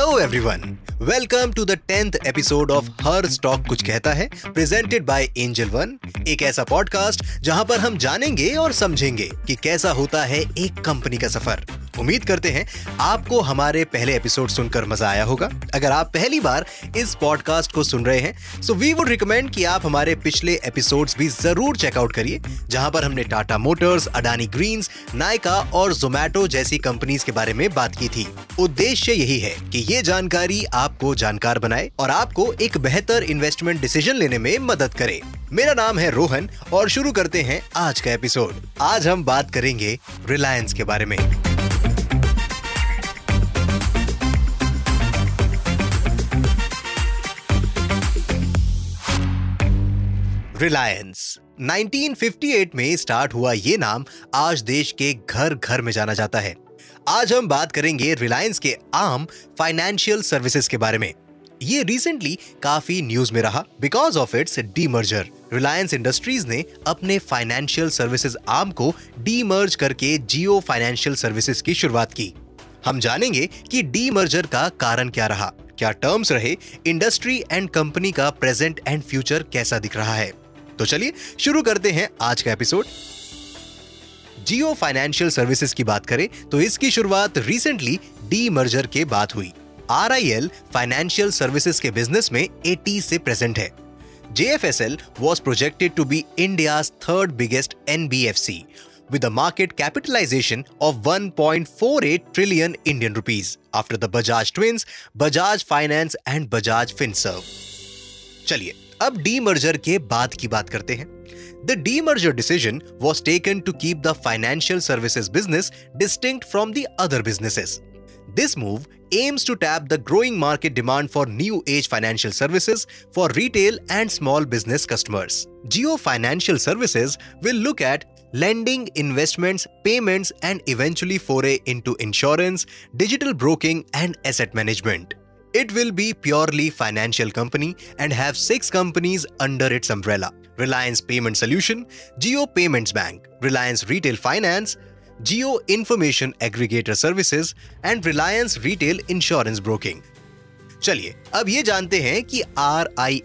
Hello everyone welcome to the tenth episode of her stock कुछ कहता है presented by Angel one एक ऐसा पॉडकास्ट जहाँ पर हम जानेंगे और समझेंगे कि कैसा होता है एक कंपनी का सफ़र। उम्मीद करते हैं आपको हमारे पहले एपिसोड सुनकर मज़ा आया होगा। अगर आप पहली बार इस पॉडकास्ट को सुन रहे हैं सो वी वुड रिकमेंड कि आप हमारे पिछले एपिसोड्स भी ज़रूर चेकआउट करिए, जहाँ पर हमने टाटा मोटर्स अडानी ग्रीन्स नायका और जोमैटो जैसी कंपनीज़ के बारे में बात की थी। उद्देश्य यही है कि ये जानकारी आपको जानकार बनाए और आपको एक बेहतर इन्वेस्टमेंट डिसीज़न लेने में मदद करे। मेरा नाम है रोहन और शुरू करते हैं आज का एपिसोड आज हम बात करेंगे रिलायंस के बारे में। रिलायंस 1958 में स्टार्ट हुआ ये नाम आज देश के घर घर में जाना जाता है। आज हम बात करेंगे रिलायंस के आम फाइनेंशियल सर्विसेज़ के बारे में। ये रिसेंटली काफ़ी न्यूज़ में रहा because of it's demerger Reliance Industries ने अपने फाइनेंशियल सर्विसेज़ आर्म को डीमर्ज करके जियो फाइनेंशियल सर्विसेज़ की शुरुआत की। हम जानेंगे कि डीमर्जर का कारण क्या रहा। क्या टर्म्स रहे? इंडस्ट्री एंड कंपनी का प्रेजेंट एंड फ्यूचर कैसा दिख रहा है? तो चलिए शुरू करते हैं आज का एपिसोड जियो फाइनेंशियल सर्विसेज़ की बात करें तो इसकी शुरुआत रिसेंटली डी मर्जर के बाद हुई R I L financial services के बिज़नेस में 80 से प्रेजेंट है JFSL was projected to be India's third biggest NBFC with a market capitalization of 1.48 trillion Indian rupees after the Bajaj twins, Bajaj Finance and Bajaj Finserv. चलिए अब D merger के बाद की बात करते हैं the demerger decision was taken to keep the financial services business distinct from the other businesses This move aims to tap the growing market demand for new age financial services for retail and small business customers. Geo Financial Services will look at lending, investments, payments, and eventually foray into insurance, digital broking, and asset management. It will be purely financial company and have six companies under its umbrella. Reliance Payment Solution, Geo Payments Bank, Reliance Retail Finance, Geo Information Aggregator Services and Reliance Retail Insurance Broking. चलिए अब ये जानते हैं कि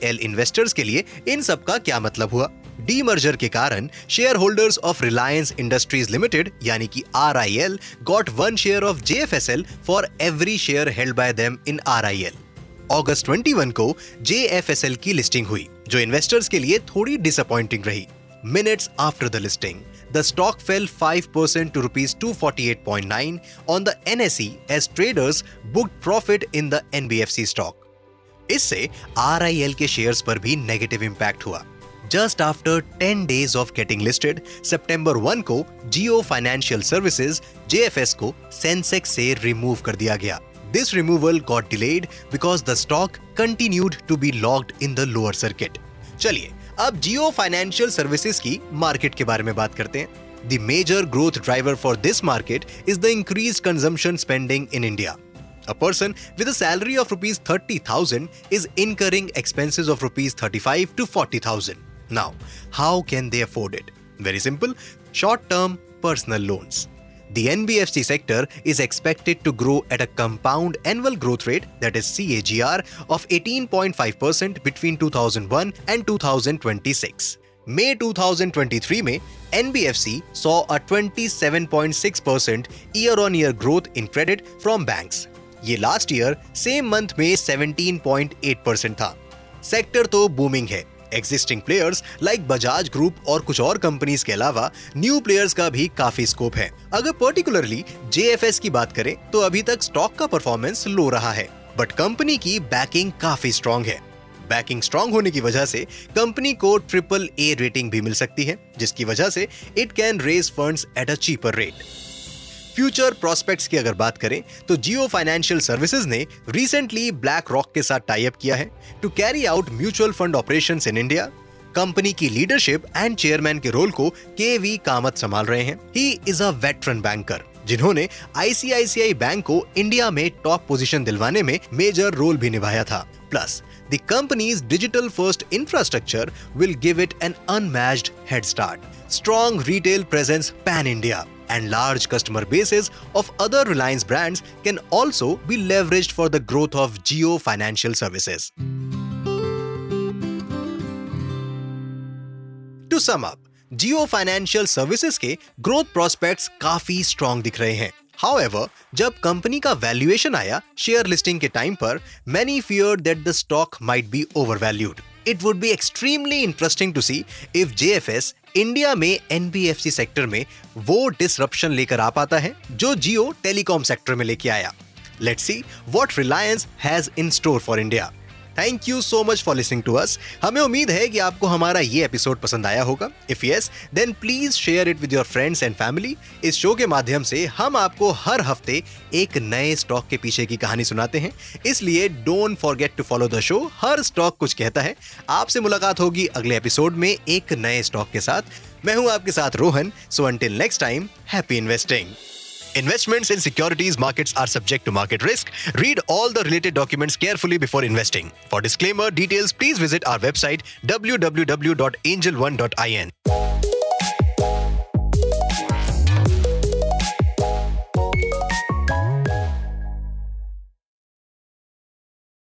L investors के लिए इन सब का क्या मतलब हुआ डीमर्जर के कारण share holders of Reliance industries limited यानी कि R I L got one share of J F S L for every share held by them in R I L August 21 को जे एफ़ एस एल की listing हुई, जो investors के लिए थोड़ी disappointing रही। Minutes after the listing the stock fell 5% to rupees 248.9 on the NSE as traders booked profit in the NBFC stock. इससे RIL के शेयर्स पर भी नेगेटिव इंपैक्ट हुआ। Just after 10 days of getting listed सितंबर 1 को जियो financial services JFS को Sensex से remove कर दिया गया। This removal got delayed because the stock continued to be locked in the lower circuit चलिए अब जियो फाइनेंशियल सर्विसेज़ की मार्केट के बारे में बात करते हैं। The major growth driver for this market is the increase consumption spending in India A person with a salary of rupees 30,000 is incurring expenses of rupees 35 to 40,000. Now, how can they afford it? Very simple short term personal loans. The NBFC sector is expected to grow at a compound annual growth rate, that is CAGR, of 18.5% between 2001 and 2026. May 2023 में NBFC saw a 27.6% year-on-year growth in credit from banks. ये last year same month में 17.8 था sector तो booming है existing players like Bajaj group और कुछ और companies के अलावा न्यू प्लेयर्स का भी काफ़ी स्कोप है। अगर पर्टिकुलरली जेएफएस की बात करें तो अभी तक स्टॉक का परफॉर्मेंस लो रहा है बट कंपनी की बैकिंग काफ़ी स्ट्रॉन्ग है। बैकिंग स्ट्रॉन्ग होने की वजह से कंपनी को ट्रिपल ए रेटिंग भी मिल सकती है, जिसकी वजह से it can raise funds at a cheaper rate future prospects की अगर बात करें तो जियो फाइनेंशियल सर्विसेज़ ने रिसेंटली ब्लैक रॉक के साथ टाई अप किया है to carry out mutual fund operation in India company की लीडरशिप एंड चेयरमैन के रोल को के वी कामत संभाल रहे हैं। He is a veteran banker जिन्होंने आईसीआईसीआई बैंक को इंडिया में टॉप पोजीशन दिलवाने में मेजर रोल भी निभाया था। Plus the company's digital first infrastructure will give it an unmatched head start strong retail presence pan India and large customer bases of other Reliance brands can also be leveraged for the growth of Geo Financial Services. To sum up, Geo Financial Services के growth prospects काफी strong दिख रहे हैं However, जब company का valuation आया share listing के time पर many feared that the stock might be overvalued. It would be extremely interesting to see if JFS India में एनबीएफसी सेक्टर में वो डिसरप्शन लेकर आ पाता है, जो जियो टेलीकॉम सेक्टर में लेके आया। Let's see what Reliance has in store for India thank you so much for listening to us हमें उम्मीद है कि आपको हमारा ये एपिसोड पसंद आया होगा। If yes then please share it with your friends and family इस शो के माध्यम से हम आपको हर हफ़्ते एक नए स्टॉक के पीछे की कहानी सुनाते हैं। इसलिए don't forget to follow the show her stock कुछ कहता है। आपसे मुलाकात होगी अगले एपिसोड में एक नए स्टॉक के साथ। मैं हूँ आपके साथ Rohan. So until next time happy investing Investments in securities markets are subject to market risk. Read all the related documents carefully before investing. For disclaimer details, please visit our website www.angel1.in.